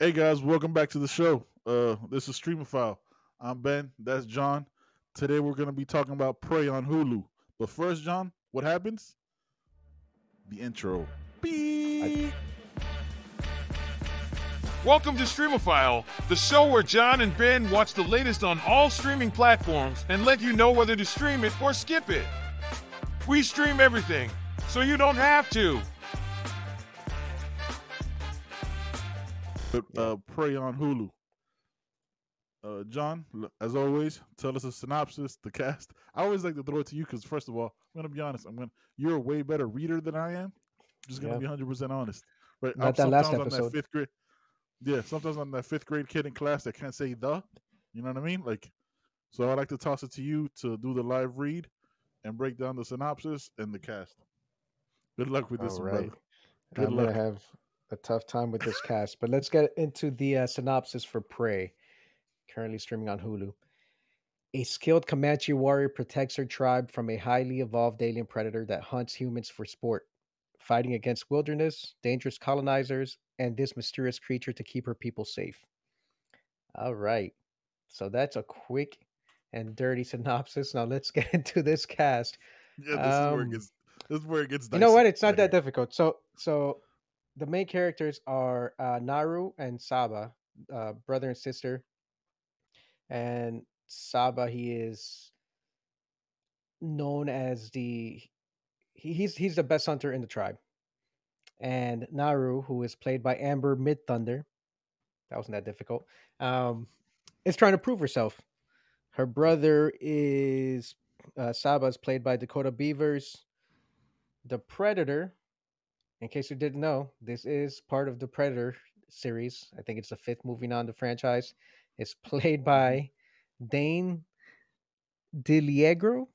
Hey guys, welcome back to the show. Uh, this is Streamophile. I'm Ben. That's John. Today we're gonna be talking about Prey on Hulu. But first, John, what happens? The intro. Beep. Welcome to Streamophile, the show where John and Ben watch the latest on all streaming platforms and let you know whether to stream it or skip it. We stream everything, so you don't have to. Uh, Prey on Hulu. Uh, John, as always, tell us a synopsis, the cast. I always like to throw it to you because, first of all, I'm gonna be honest. I'm gonna. You're a way better reader than I am. just gonna Yeah. be 100 percent honest. Right? Not I'm that last I'm episode. fifth grade. Yeah, sometimes I'm that fifth grade kid in class that can't say the. You know what I mean? Like, so I like to toss it to you to do the live read and break down the synopsis and the cast. Good luck with this, All right. brother. Good I'm luck. gonna have a tough time with this cast, but let's get into the uh, synopsis for Prey, currently streaming on Hulu. A skilled Comanche warrior protects her tribe from a highly evolved alien predator that hunts humans for sport, fighting against wilderness, dangerous colonizers, and this mysterious creature to keep her people safe. All right. So that's a quick and dirty synopsis. Now let's get into this cast. Yeah, this is where it Um, gets. This is where it gets. You know what? It's not that difficult. So, so the main characters are uh, Naru and Saba, uh, brother and sister. And Saba, he is known as the he, he's he's the best hunter in the tribe. And Naru, who is played by Amber Midthunder, that wasn't that difficult. Um, is trying to prove herself. Her brother is uh, Saba is played by Dakota Beavers. The Predator, in case you didn't know, this is part of the Predator series. I think it's the fifth movie on the franchise. It's played by Dane DiLiegro.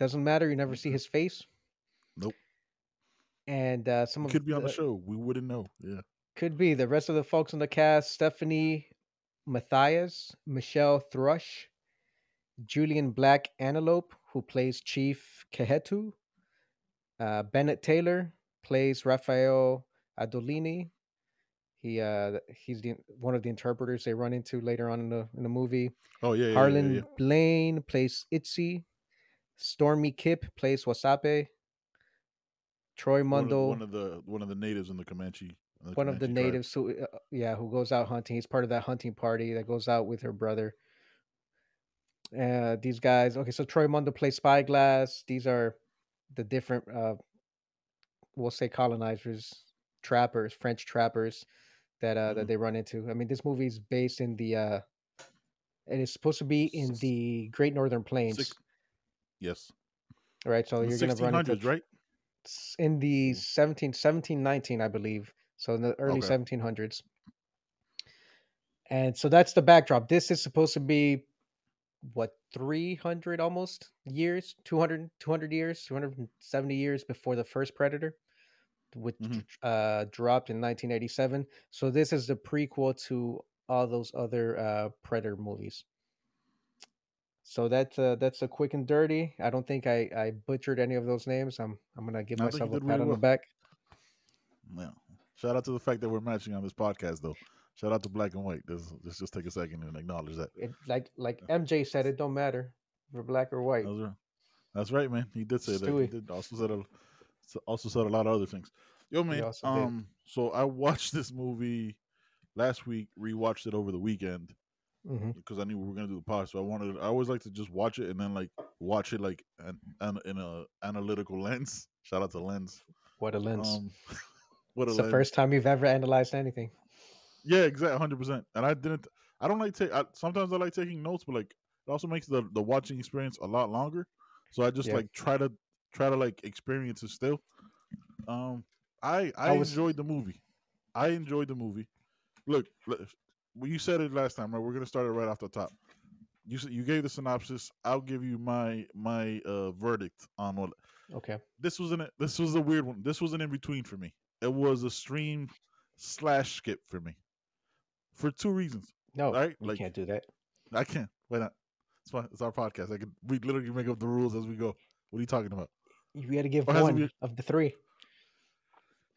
Doesn't matter. You never see his face. Nope. And uh, some could be on the the- show. We wouldn't know. Yeah. could be the rest of the folks on the cast stefany mathias michelle thrush julian black antelope who plays chief kehetu uh, bennett taylor plays raphael adolini he uh he's the one of the interpreters they run into later on in the in the movie Oh yeah. yeah, yeah, harlan yeah. blayne plays itsee stormee kipp plays wasape troy One of, mundle one of the one of the natives in the Comanche. in one of the tribe. natives who uh, yeah who goes out hunting he's part of that hunting party that goes out with her brother uh these guys okay so troy mundo plays spyglass these are the different uh we'll say colonizers trappers french trappers that uh that Mhm. they run into i mean this movie is based in the uh it is supposed to be in the great northern plains Six, yes. right so In you're gonna run into 1600s, right? in the Mm. 17 1719 i believe so in the early Okay. 1700s and so that's the backdrop this is supposed to be what 300 almost years 200 200 years 270 years before the first predator which Mhm. uh dropped in 1987 so this is the prequel to all those other uh predator movies so that's uh, that's a quick and dirty i don't think i i butchered any of those names i'm i'm gonna give I myself a pat really on well. the back Well, Shout out to the fact that we're matching on this podcast, though. Shout out to Black and White. Let's, let's just take a second and acknowledge that. it, like like mj said it don't matter if we're black or white That's right. That's right, man. He did say that. He did also said a, also said a lot of other things. Yo, man. did. Um. So I watched this movie last week. Rewatched it over the weekend hmm because I knew we were gonna do the pod. So I wanted. I always like to just watch it and then like watch it like an, an, in a analytical lens. Shout out to Lens. what a lens Um. what a it's the first time you've ever analyzed anything Yeah, exactly, hundred percent. And I didn't. I don't like take. I, sometimes I like taking notes, but like it also makes the the watching experience a lot longer. So I just Yeah. like try to try to like experience it still. Um, I I, I was- enjoyed the movie. I enjoyed the movie. Look, look, you said it last time, right? We're gonna start it right off the top. You said you gave the synopsis. I'll give you my my uh verdict on what okay this was an this was a weird one. This was an in between for me. It was a stream slash skip for me, for two reasons. no Right, you like- can't do that I can't. Why not? It's fine. It's our podcast. I can we literally make up the rules as we go. What are you talking about? You got to give one been- of the three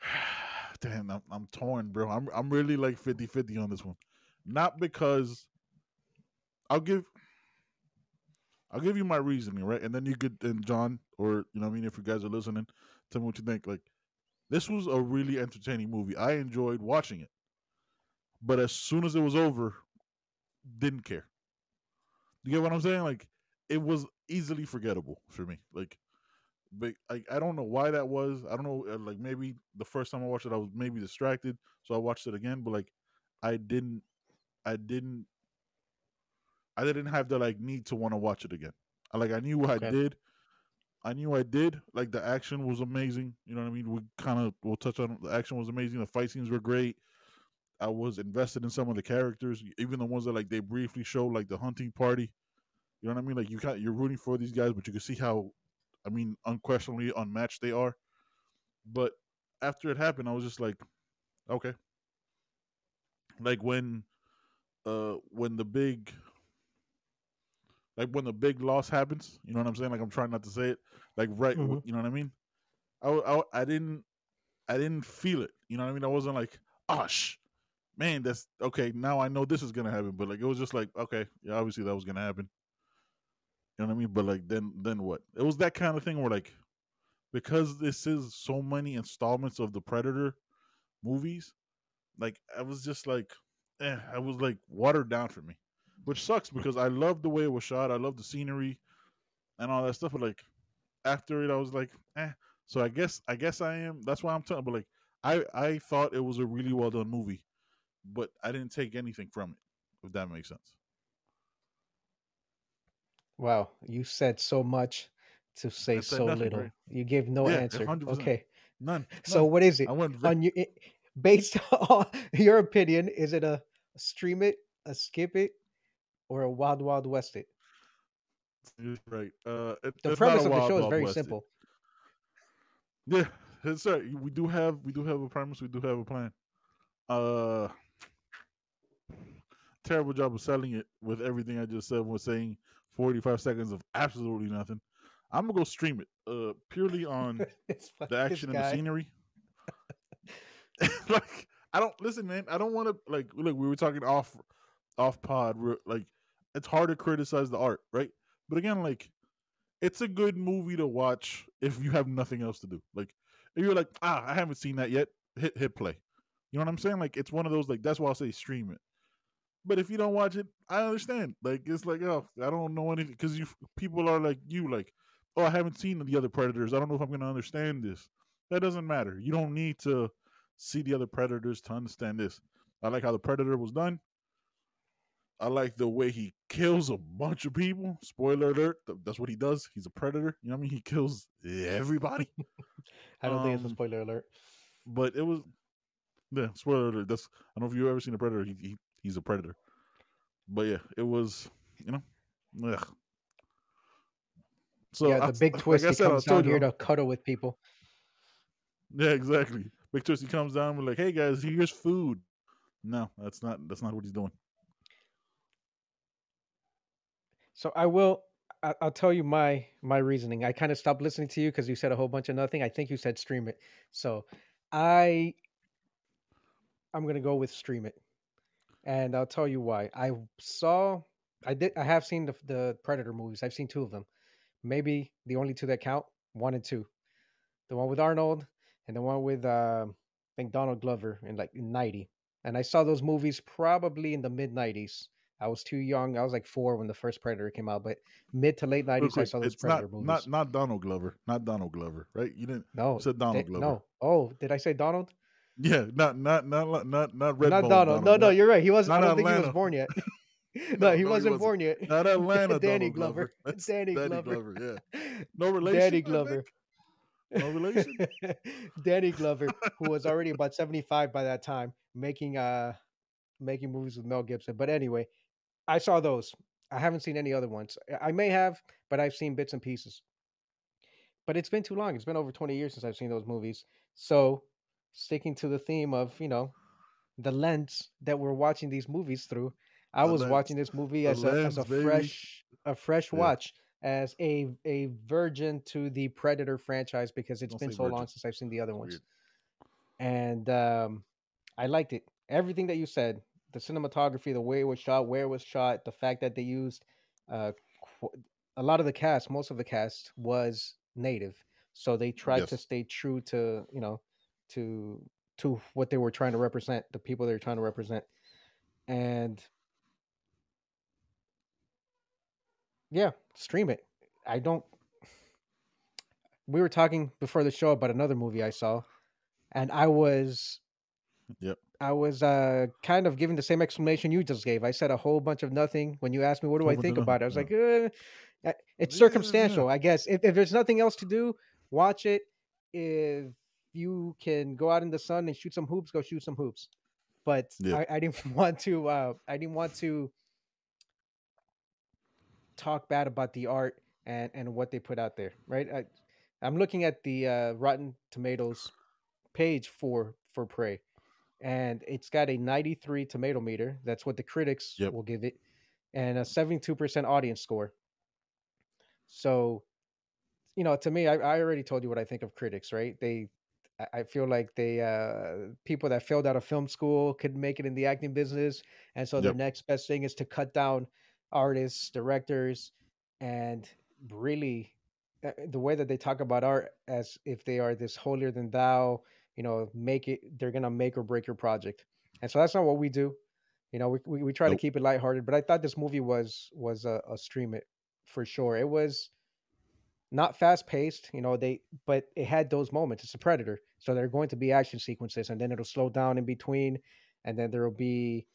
damn, I'm, I'm torn, bro. I'm I'm really like 50-50 on this one. Not because I'll give I'll give you my reasoning, right? And then you could and John or you know what I mean if you guys are listening, tell me what you think. Like this was a really entertaining movie. I enjoyed watching it. But as soon as it was over, didn't care. You get what I'm saying? Like it was easily forgettable for me. Like but like I don't know why that was. I don't know. uh, Like maybe the first time I watched it, I was maybe distracted, so I watched it again. But like, I didn't, I didn't, I didn't have the like need to want to watch it again. I like I knew I Okay. did. I knew I did. Like the action was amazing. You know what I mean? We kind of we'll touch on the action was amazing. The fight scenes were great. I was invested in some of the characters, even the ones that like they briefly show, like the hunting party. You know what I mean? Like you got you're rooting for these guys, but you can see how, I mean, unquestionably unmatched they are. But after it happened, I was just like, okay. Like when, uh, when the big, like when the big loss happens, you know what I'm saying? Like I'm trying not to say it, like right, Mhm. you know what I mean? I, I, I didn't, I didn't feel it. You know what I mean? I wasn't like, oh, sh- man, that's okay. Now I know this is gonna happen. But like it was just like, okay, yeah, obviously that was gonna happen. You know what I mean? But like then then what? It was that kind of thing where like because this is so many installments of the Predator movies, like I was just like eh, I was like watered down for me. Which sucks because I love the way it was shot. I love the scenery and all that stuff. But like after it I was like, eh. So I guess I guess I am that's why I'm telling but like I I thought it was a really well done movie, but I didn't take anything from it, if that makes sense. Wow, you said so much to say I said so nothing, little. right? You gave no Yeah, answer. 100%. Okay, None. so none. what is it I went ve- on your it, based on your opinion? Is it a stream it, a skip it, or a wild wild west it? You're right. Uh, it, The it's premise not a of the Wild show is Wild very West. simple. Yeah, it's right. We do have we do have a premise. We do have a plan. Uh, terrible job of selling it with everything I just said. Was saying forty five seconds of absolutely nothing. I'm gonna go stream it. Uh, purely on the action and the scenery. like I don't listen, man. I don't want to like look. We were talking off off pod. We're like, it's hard to criticize the art, right? But again, like, it's a good movie to watch if you have nothing else to do. Like, if you're like, ah, I haven't seen that yet. Hit hit play. You know what I'm saying? Like, it's one of those like that's why I say stream it. But if you don't watch it, I understand. Like, it's like, oh, I don't know anything because you people are like you, like, oh, I haven't seen the other Predators. I don't know if I'm gonna understand this. That doesn't matter. You don't need to see the other Predators to understand this. I like how the Predator was done. I like the way he kills a bunch of people. Spoiler alert, that's what he does. He's a predator. You know what I mean? He kills everybody. I don't think it's a um, spoiler alert. But it was yeah, spoiler alert. That's I don't know if you've ever seen a predator. He, he he's a predator. But yeah, it was, you know, ugh. So yeah, I- the big twist. I he said, comes down here to cuddle with people. Yeah, exactly. Big twist. He comes down. We're like, hey guys, here's food. No, that's not that's not what he's doing. So I will. I'll tell you my my reasoning. I kind of stopped listening to you because you said a whole bunch of nothing. I think you said stream it. So I I'm gonna go with stream it, and I'll tell you why. I saw. I did. I have seen the the Predator movies. I've seen two of them. Maybe the only two that count. One and two. The one with Arnold and the one with uh, I think Donald Glover in like '90. And I saw those movies probably in the mid '90s. I was too young. I was like four when the first Predator came out, but mid to late '90s, I saw those it's not Predator movies. not not Donald Glover, not Donald Glover, right? You didn't. no, said Donald they- Glover. no. Oh, did I say Donald? Yeah, not not not not not, Red not Bone Donald. No, no, you're right. He was. I not don't think he was born yet. No, no, no, he he wasn't wasn't. born yet. not Atlanta. Danny Donald Glover. That's Danny Danny Glover. Glover. Yeah, no relation. Danny Glover. No relation? Danny Glover, who was already about 75 by that time, making uh making movies with Mel Gibson. But anyway, I saw those. I haven't seen any other ones. I may have, but I've seen bits and pieces. But it's been too long. It's been over 20 years since I've seen those movies. So, sticking to the theme of, you know, the lens that we're watching these movies through, I The was lens. watching this movie The as a, as a baby. fresh a fresh Yeah. watch as a a virgin to the Predator franchise because it's Don't been so long since I've seen the other ones. Weird. and um, I liked it. Everything that you said, the cinematography, the way it was shot, where it was shot, the fact that they used uh, qu- a lot of the cast, most of the cast was native, so they tried to stay true to you know to to what they were trying to represent, the people they were trying to represent, and yeah, stream it. I don't. We were talking before the show about another movie I saw, and I was Yep. I was uh kind of giving the same explanation you just gave. I said a whole bunch of nothing when you asked me what do I think about it. I was like, uh, it's circumstantial, I guess. If, if there's nothing else to do, watch it. If you can go out in the sun and shoot some hoops, go shoot some hoops. But Yeah. I, I didn't want to. Uh, I didn't want to talk bad about the art and and what they put out there. Right. I, I'm looking at the uh, Rotten Tomatoes page for for Prey, and it's got a 93 tomato meter. That's what the critics Yep. will give it, and a 72% audience score. So, you know, to me, I, I already told you what I think of critics, right? They, I- feel like they, uh, people that failed out of film school could make it in the acting business, and so Yep. next best thing is to cut down artists, directors, and really uh, the way that they talk about art as if they are this holier than thou, you know, make it, they're gonna make or break your project, and so that's not what we do. You know, we we, we try to keep it lighthearted, but I thought this movie was was a, a stream it for sure. It was not fast paced, you know, they but it had those moments. It's a predator. So there are going to be action sequences and then it'll slow down in between and then there'll be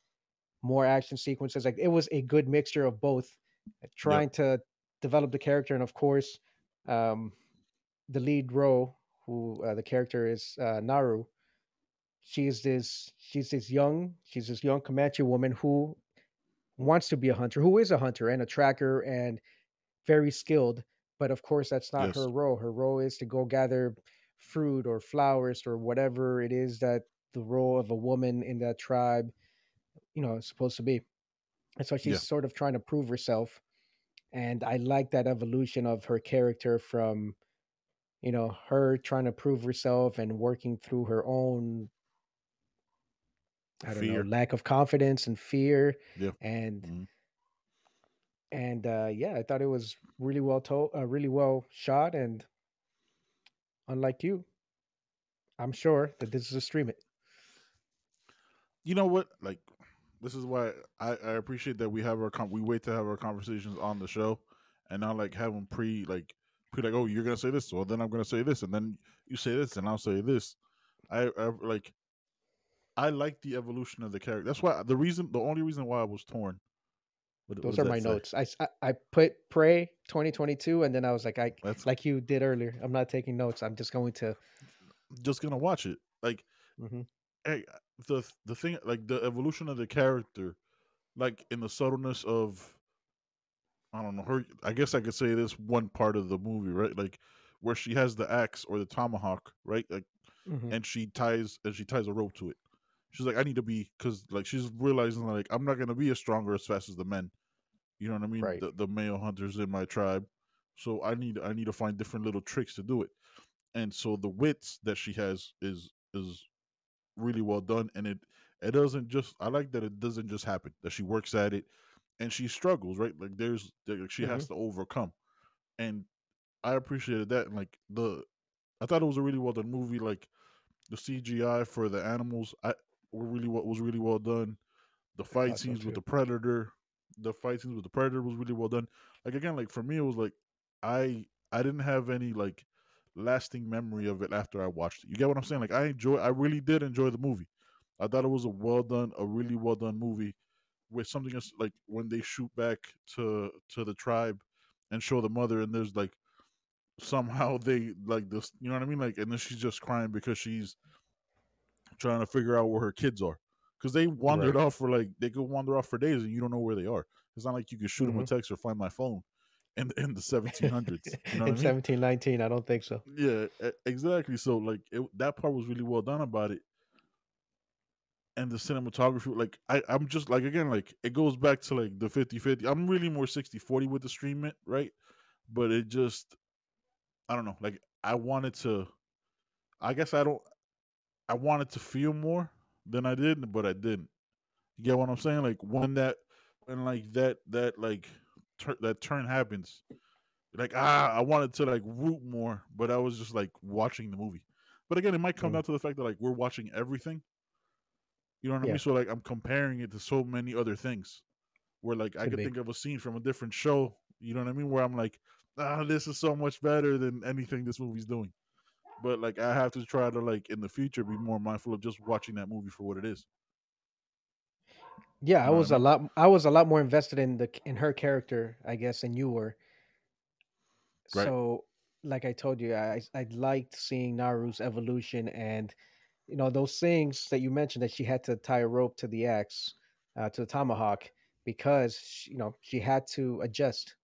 more action sequences. Like it was a good mixture of both uh, trying to develop the character and of course um the lead role who uh, the character is uh, Naru. She's this she's this young, she's this young Comanche woman who wants to be a hunter, who is a hunter and a tracker and very skilled. But of course, that's not Yes. her role. Her role is to go gather fruit or flowers or whatever it is that the role of a woman in that tribe, you know, is supposed to be. And so she's Yeah. sort of trying to prove herself. And I like that evolution of her character from, you know, her trying to prove herself and working through her own, I don't Fear. know, lack of confidence and fear. Yeah. And Mhm. And uh yeah, I thought it was really well told, uh, really well shot, and unlike you, I'm sure that this is a stream it. You know what? Like, this is why I, I appreciate that we have our con- we wait to have our conversations on the show, and not like them pre like pre like oh you're gonna say this, well then I'm gonna say this, and then you say this, and I'll say this. I, I like. I like the evolution of the character. That's why the reason, the only reason why I was torn. What, Those are my say? notes. I put pray 2022, and then I was like, I That's like you did earlier. I'm not taking notes. I'm just going to. just gonna watch it. Like, Mhm. hey, the the thing, like the evolution of the character, like in the subtleness of, I don't know her. I guess I could say this one part of the movie, right? Like where she has the axe or the tomahawk, right? Like, Mhm. and she ties and she ties a rope to it. She's like, I need to be because like she's realizing like I'm not gonna be as strong or as fast as the men. You know what I mean? Right. The the male hunters in my tribe. So I need I need to find different little tricks to do it. And so the wits that she has is is really well done and it it doesn't just I like that it doesn't just happen. That she works at it and she struggles, right? Like there's there, she has to overcome. And I appreciated that and like the I thought it was a really well done movie like the CGI for the animals I were really what was really well done. The fight scenes with the predator, the fight scenes with the predator was really well done. Like again, like for me, it was like I I didn't have any like lasting memory of it after I watched it. You get what I'm saying? Like I enjoy, I really did enjoy the movie. I thought it was a well done, a really well done movie with something else like when they shoot back to to the tribe and show the mother, and there's like somehow they like this, you know what I mean? Like, and then she's just crying because she's trying to figure out where her kids are because they wandered Right. off for like they could wander off for days and you don't know where they are. It's not like you can shoot them a mm-hmm. text or find my phone in in the 1700s. You know In I mean? 1719, I don't think so. Yeah, exactly. So like it, that part was really well done about it, and the cinematography. Like I, I'm just like again, like it goes back to like the 50-50. I'm really more 60-40 with the stream it, right? But it just, I don't know. Like I wanted to. I guess I don't. I wanted to feel more than I did, but I didn't. You get what I'm saying? Like when that when like that that like tur- that turn happens, like ah, I wanted to like root more, but I was just like watching the movie. But again, it might come Mm. down to the fact that like we're watching everything. You know what I mean? So like I'm comparing it to so many other things. Where like I Could could be. think of a scene from a different show. You know what I mean? Where I'm like, ah, this is so much better than anything this movie's doing. But like I have to try to like in the future be more mindful of just watching that movie for what it is. Yeah, You I know I was a mean? lot. I was a lot more invested in the in her character, I guess, than you were. Right. So, like I told you, I I liked seeing Naru's evolution, and you know those things that you mentioned that she had to tie a rope to the axe, uh, to the tomahawk, because she, you know she had to adjust.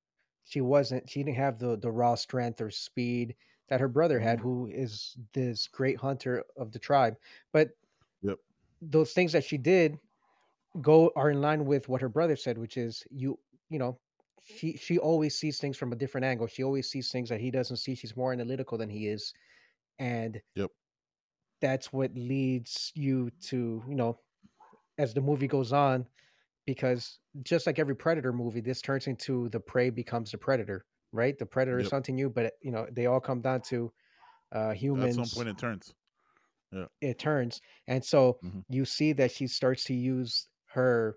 She wasn't. She didn't have the the raw strength or speed that her brother had, Mhm. who is this great hunter of the tribe. But Yep. those things that she did go are in line with what her brother said, which is you you know she she always sees things from a different angle. She always sees things that he doesn't see. She's more analytical than he is, and Yep. that's what leads you to you know as the movie goes on because just like every predator movie this turns into the prey becomes the predator right the predator is Yep. hunting you but you know they all come down to uh humans. At some point it turns. Yeah, it turns and so Mhm. you see that she starts to use her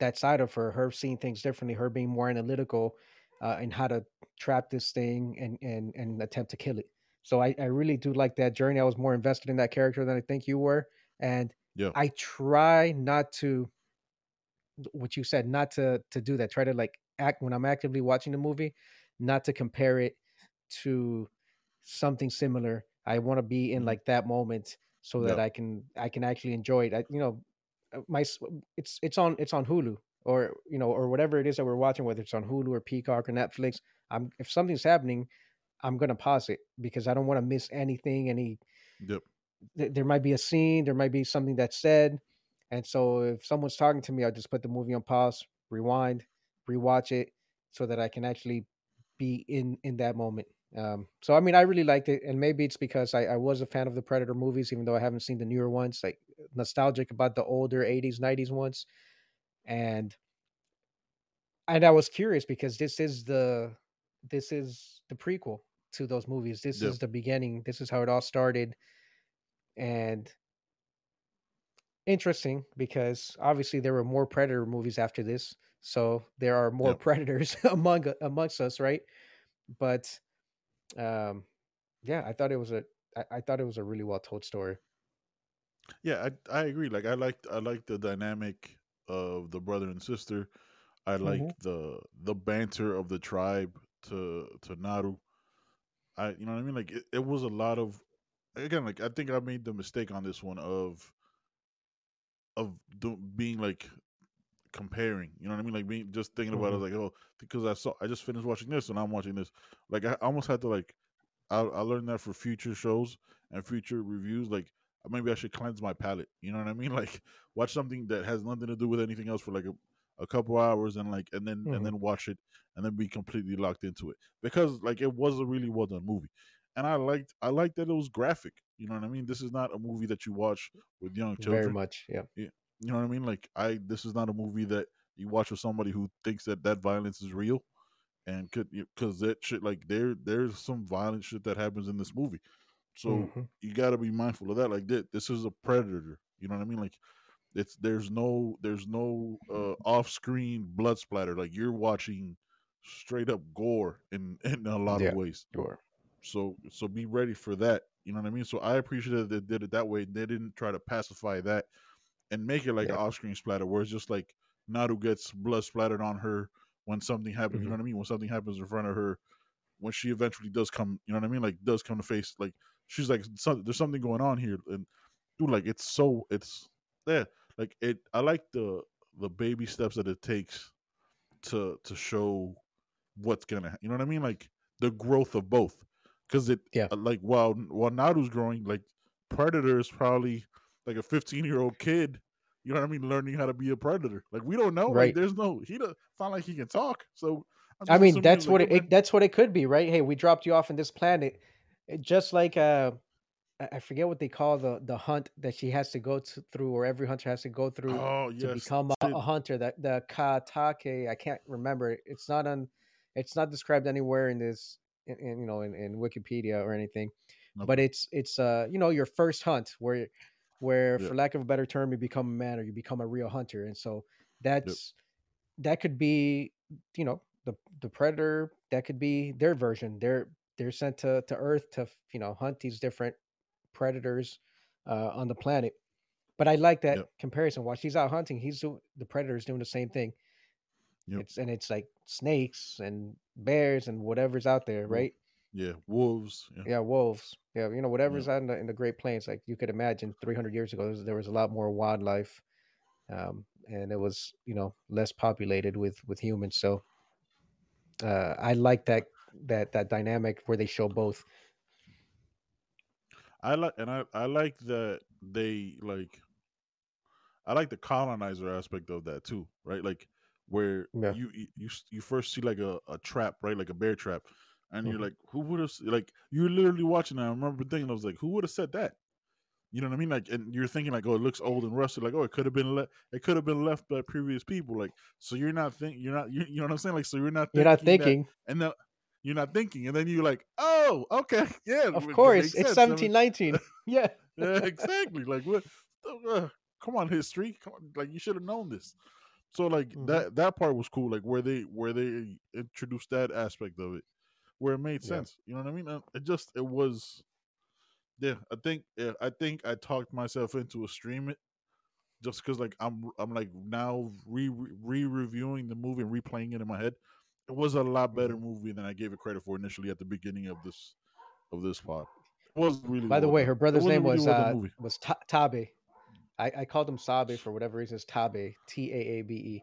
that side of her her seeing things differently her being more analytical uh and how to trap this thing and and and attempt to kill it so i i really do like that journey i was more invested in that character than i think you were and Yeah. i try not to what you said not to to do that try to like act when i'm actively watching the movie not to compare it to something similar i want to be in Mhm. like that moment so that Yeah. i can i can actually enjoy it I, you know uh, my it's it's on it's on hulu or you know or whatever it is that we're watching whether it's on hulu or peacock or netflix i'm if something's happening i'm gonna pause it because i don't want to miss anything any Yep. th- there might be a scene, there might be something that's said, and so if someone's talking to me, I'll just put the movie on pause, rewind, rewatch it, so that I can actually be in in that moment. Um, so I mean, I really liked it, and maybe it's because I, I was a fan of the Predator movies, even though I haven't seen the newer ones. Like nostalgic about the older '80s, '90s ones, and and I was curious because this is the this is the prequel to those movies. This Yep. is the beginning. This is how it all started, and interesting because obviously there were more predator movies after this so there are more Yep. predators among amongst us right but um yeah i thought it was a I, I thought it was a really well told story Yeah, I I agree. Like I liked I liked the dynamic of the brother and sister. I like Mhm. the the banter of the tribe to to Naru. I you know what I mean? Like it, it was a lot of again, like I think I made the mistake on this one of of do, being like comparing. You know what I mean? Like being just thinking about it Mhm. like, oh, because I saw I just finished watching this and I'm watching this. Like I almost had to like I I learned that for future shows and future reviews. Like maybe I should cleanse my palate. You know what I mean? Like watch something that has nothing to do with anything else for like a, a couple hours and like and then and Mhm. then watch it and then be completely locked into it because like it was a really well done movie. And I liked I liked that it was graphic. You know what I mean? This is not a movie that you watch with young children. very much yeah You know what I mean? Like I this is not a movie that you watch with somebody who thinks that that violence is real and could because that shit like there there's some violent shit that happens in this movie. So Mhm. you got to be mindful of that. Like that, this is a predator. You know what I mean? Like it's there's no there's no uh, off-screen blood splatter. Like you're watching straight up gore in in a lot yeah of ways. sure So so be ready for that. You know what I mean? So I appreciate that they did it that way. They didn't try to pacify that and make it like yeah an off-screen splatter where it's just like Naru gets blood splattered on her when something happens. You Mhm. know what I mean? When something happens in front of her, when she eventually does come, you know what I mean? Like does come to face, like she's like, "Some- there's something going on here, and dude, like it's so it's yeah, like it. I like the the baby steps that it takes to to show what's gonna, you know what I mean? Like the growth of both, because it Yeah. uh, like while while Naru's growing, like Predator is probably like a 15 year old kid. You know what I mean? Learning how to be a predator. Like we don't know. Like Right. there's no he. Does, it's not like he can talk. So I'm I mean, that's he's like, what it, it that's what it could be, right? Hey, we dropped you off in this planet, eh, just like uh, I I forget what they call the the hunt that she has to go to, through, or every hunter has to go through Oh to become a, a hunter. That the katake, I can't remember. It's not on. It's not described anywhere in this, in, in, you know, in, in Wikipedia or anything. But it's it's uh you know your first hunt where where Yeah. for lack of a better term you become a man or you become a real hunter, and so that's that could be you know the the predator that could be their version. They're they're sent to to Earth to you know hunt these different predators uh, on the planet. But I like that Yep. comparison. While she's out hunting, he's do, the predator's doing the same thing. Yep. It's and it's like snakes and bears and whatever's out there, right? Yeah, wolves. Yeah. Yeah, wolves. Yeah, you know whatever's out in the in the Great Plains. Like you could imagine, 300 years ago, there was, there was a lot more wildlife, um, and it was you know less populated with with humans. So uh, I like that that that dynamic where they show both. I like and I I like that they like I like the colonizer aspect of that too, right? Like where Yeah. you you you, first see like a, a trap, right? Like a bear trap, and you're Mhm. like, who would have like you're literally watching. I remember thinking, I was like, who would have said that? You know what I mean? Like, and you're thinking like, oh, it looks old and rusted. Like, oh, it could have been left. it could have been left by previous people. Like, so you're not think you're not you, you know what I'm saying? Like, so you're not You're not thinking that- and then you're not thinking, and then you're like, oh, okay, yeah, of course, it's sense. I mean, 1719. yeah, yeah, exactly. Like what? Uh, come on, history. Come on, like you should have known this. So like Mhm. that that part was cool. Like where they where they introduced that aspect of it, where it made Yeah. sense. You know what I mean? It just it was. Yeah, I think yeah, I think I talked myself into a stream it, just because like I'm I'm like now re re reviewing the movie and replaying it in my head. It was a lot better Mhm. movie than I gave it credit for initially at the beginning of this of this pod. It was really. By the way, her brother's name really was well uh, was Ta- Taabe. I, I called him Sabe for whatever reason. It's Taabe, T A A B E.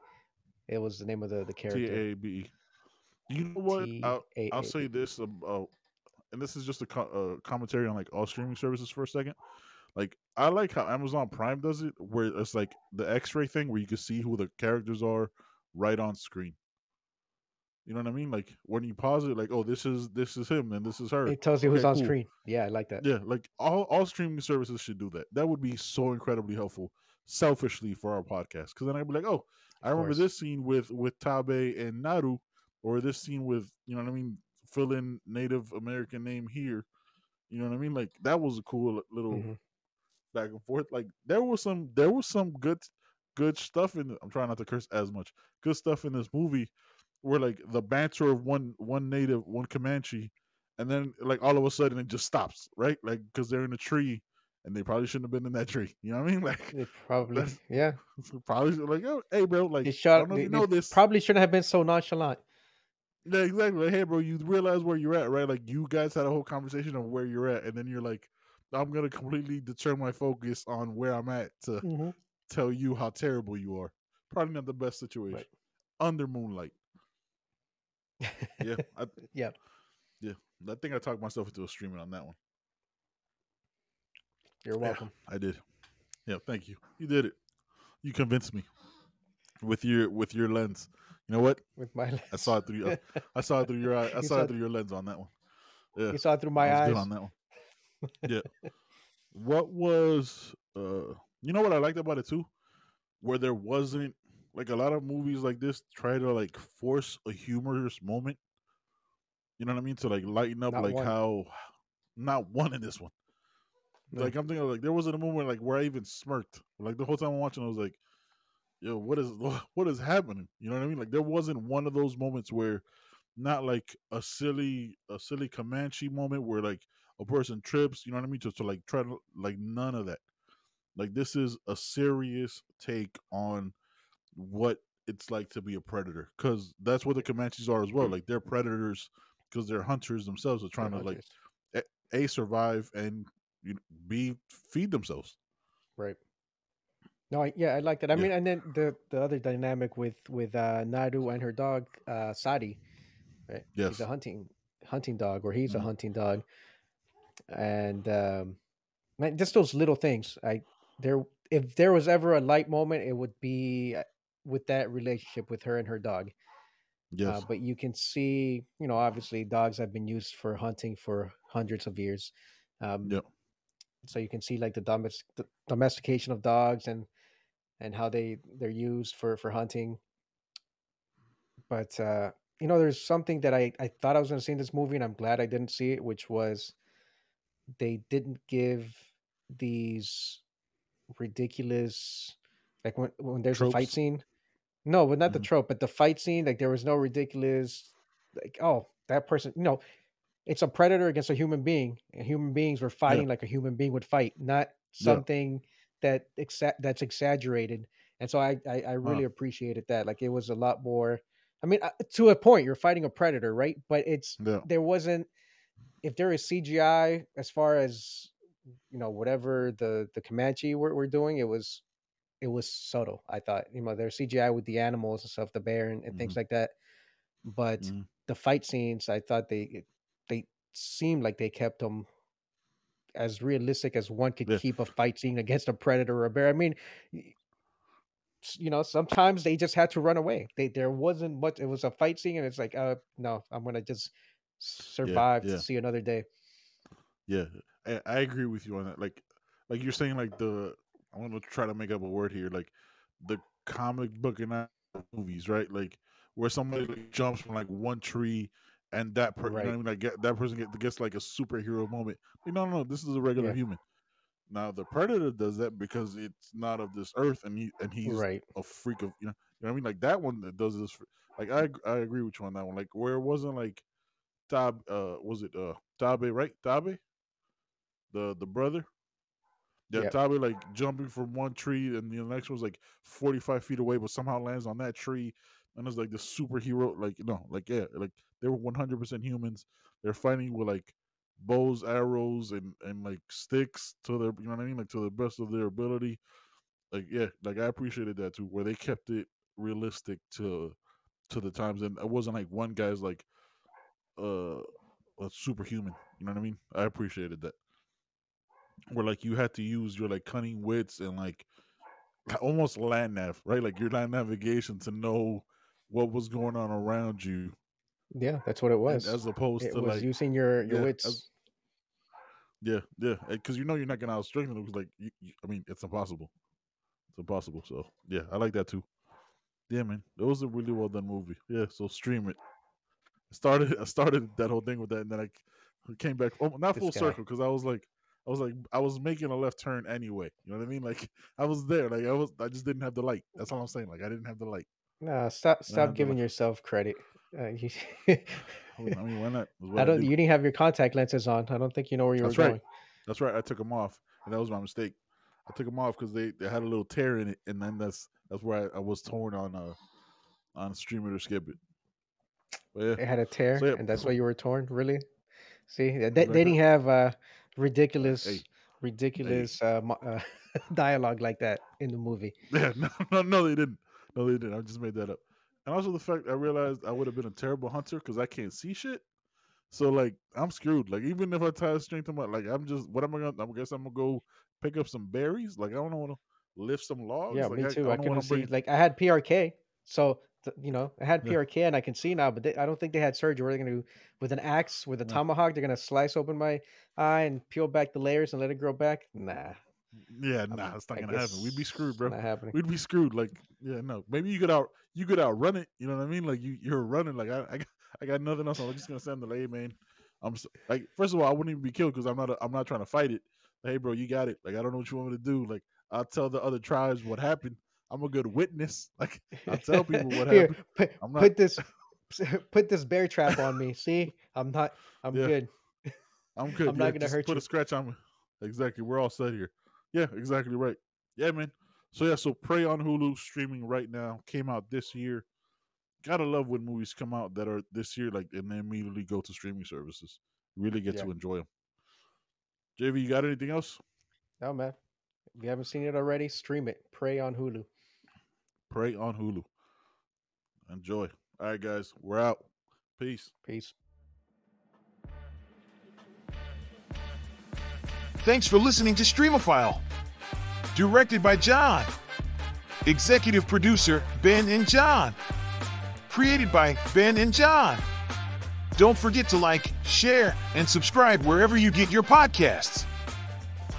It was the name of the the character. A B E. You know what? T I'll, I'll say this about, and this is just a co- uh, commentary on like all streaming services for a second. Like I like how Amazon Prime does it, where it's like the X-ray thing, where you can see who the characters are right on screen. You know what I mean? Like when you pause it, like oh, this is this is him and this is her. It tells you who's on cool. screen. Yeah, I like that. Yeah, like all all streaming services should do that. That would be so incredibly helpful, selfishly for our podcast. Because then I'd be like, oh, I remember this scene with with Taabe and Naru, or this scene with you know what I mean, fill in Native American name here. You know what I mean? Like that was a cool little Mhm. back and forth. Like there was some there was some good good stuff in. it. I'm trying not to curse as much. Good stuff in this movie, where like the banter of one one native, one Comanche, and then like all of a sudden it just stops, right? Like because they're in a tree, and they probably shouldn't have been in that tree. You know what I mean? Like They probably, yeah. probably like, oh, hey, bro, like They I don't know They, you know this. probably shouldn't have been so nonchalant. Yeah, exactly. Like, hey, bro, you realize where you're at, right? Like, you guys had a whole conversation of where you're at, and then you're like, I'm gonna completely deter my focus on where I'm at to Mhm. tell you how terrible you are. Probably not the best situation. Right. Under moonlight. Yeah, I, yeah. yeah. I think I talked myself into a streaming on that one. You're Yeah, welcome. I did. Yeah, thank you. You did it. You convinced me with your with your lens. You know what? With my, lens. I saw it through. Your, I saw it through your eye. I You saw saw- it through your lens on that one. Yeah, you saw it through my I eyes. good on that one. Yeah. what was uh you know what I liked about it too? Where there wasn't like a lot of movies like this try to like force a humorous moment. You know what I mean? To like lighten up Not like one. how not one in this one. No. Like I'm thinking like there wasn't a moment like where I even smirked. Like the whole time I'm watching I was like, yo, what is what is happening? You know what I mean? Like there wasn't one of those moments where not like a silly a silly Comanche moment where like a person trips, you know what I mean? Just to like try to like none of that. Like this is a serious take on what it's like to be a predator because that's what the Comanches are as well. Like they're predators because they're hunters themselves. Are trying They're to like hunters. a survive and you know, b feed themselves. Right. No, I, yeah, I like that. I Yeah. mean, and then the the other dynamic with with uh, Nadu and her dog uh, Sadi, right? Yes. a hunting hunting dog, or he's a Mhm. hunting dog, and um, man, just those little things. I there, if there was ever a light moment, it would be uh, with that relationship with her and her dog. Yes. Uh, but you can see, you know, obviously dogs have been used for hunting for hundreds of years. Um, Yep. so you can see like the, domestic, the domestication of dogs and and how they they're used for for hunting. But uh, you know, there's something that I I thought I was going to see in this movie, and I'm glad I didn't see it, which was they didn't give these ridiculous like when when there's a fight scene. No, but not the Mhm. trope, but the fight scene. Like there was no ridiculous like oh that person. You know, it's a predator against a human being, and human beings were Yeah, fighting like a human being would fight, not yeah, something that exa- that's exaggerated. And so I, I I huh, really appreciated that. Like it was a lot more. I mean, uh, to a point, you're fighting a predator, right? But it's yeah, there wasn't if there is CGI as far as you know whatever the the Comanche were, were doing, it was it was subtle. I thought you know there's CGI with the animals and stuff, the bear and, and hmm things like that. But hmm the fight scenes, I thought they they seemed like they kept them as realistic as one could yeah, keep a fight scene against a predator or a bear. I mean, you know, sometimes they just had to run away. They there wasn't much. It was a fight scene, and it's like, uh, no, I'm gonna just yeah, survive to see another day. yeah. I, I agree with you on that. Like, like you're saying, like the I'm gonna try to make up a word here, like the comic book and movies, right? Like where somebody like, jumps from like one tree and that per, you know I mean? Like get, that person get, gets like a superhero moment. Like, no, no, no, this is a regular Yeah. human. Now the predator does that because it's not of this earth, and he and he's Right. a freak of you know. You know what I mean? Like that one that does this. Like I I agree with you on that one. Like where it wasn't like Tab uh was it uh Taabe right Taabe the the brother yeah Yep. Taabe like jumping from one tree and the next one's like forty five feet away but somehow lands on that tree and it's like the superhero like no like yeah like they were one hundred percent humans. They're fighting with like bows, arrows, and and like sticks to their you know what I mean like to the best of their ability like yeah, like I appreciated that too, where they kept it realistic to to the times, and it wasn't like one guy's like uh a superhuman. You know what I mean? I appreciated that. Where like you had to use your like cunning wits and like almost land nav, right? Like your land navigation to know what was going on around you, Yeah, that's what it and was. as opposed It to was like using your your yeah, as wits. yeah, yeah, because you know you're not gonna outstrength them. Because like you, you, I mean, it's impossible. It's impossible. So yeah, I like that too. Yeah, man, it was a really well done movie. Yeah, so stream it. I started I started that whole thing with that, and then I came back, oh, not This full guy. circle, because I was like, I was like, I was making a left turn anyway. You know what I mean? Like I was there, like I was, I just didn't have the light. That's all I'm saying. Like I didn't have the light. Nah, stop stop giving yourself credit. Uh, you, I mean, why not? I don't. do. You didn't have your contact lenses on. I don't think you know where you were That's right. going. That's right. I took them off, and that was my mistake. I took them off because they, they had a little tear in it, and then that's that's where I, I was torn on uh on stream it or skip it. But yeah, It had a tear, so yeah, and that's why you were torn. Really? See, they, they didn't have uh, Hey, ridiculous, hey, ridiculous uh, uh, dialogue like that in the movie. Yeah, no, no, no, they didn't. No, they didn't. I just made that up. And also the fact I realized I would have been a terrible hunter because I can't see shit. So like I'm screwed. Like even if I tie a string to my like I'm just what am I gonna? I guess I'm gonna go pick up some berries. Like I don't want to lift some logs. Yeah, Like me I, too. I I couldn't see. bringing. Like I had PRK, so you know I had Yeah, PRK and I can see now. But they, I don't think they had surgery. What are they gonna do with an axe with a no, tomahawk? They're gonna slice open my eye and peel back the layers and let it grow back. Nah, yeah, I'm. nah, that's not I gonna happen. We'd be screwed, bro. not happening. We'd be screwed. Like yeah, no. Maybe you could out you could outrun it. You know what I mean? Like you you're running. Like I I got, I got nothing else. I'm just gonna send the lay, man. I'm s like first of all, I wouldn't even be killed because I'm not a, I'm not trying to fight it. Hey, bro, you got it. Like I don't know what you want me to do. Like I'll tell the other tribes what happened. I'm a good witness. Like I'll tell people what Here, happened. put I'm not. put this put this bear trap on me. See, I'm not. I'm Yeah, good. I'm good. I'm Yeah, not gonna hurt put you. a scratch on me. Exactly. We're all set here. Yeah, exactly right. Yeah, man. So yeah, so Prey on Hulu streaming right now. Came out this year. Gotta love when movies come out that are this year, like, and then immediately go to streaming services. Really get Yeah. to enjoy them. JV, you got anything else? No man. If you haven't seen it already, stream it. Prey on Hulu. Prey on Hulu. Enjoy. All right, guys, we're out. Peace. Peace. Thanks for listening to Streamophile. Directed by John. Executive producer Ben and John. Created by Ben and John. Don't forget to like, share, and subscribe wherever you get your podcasts.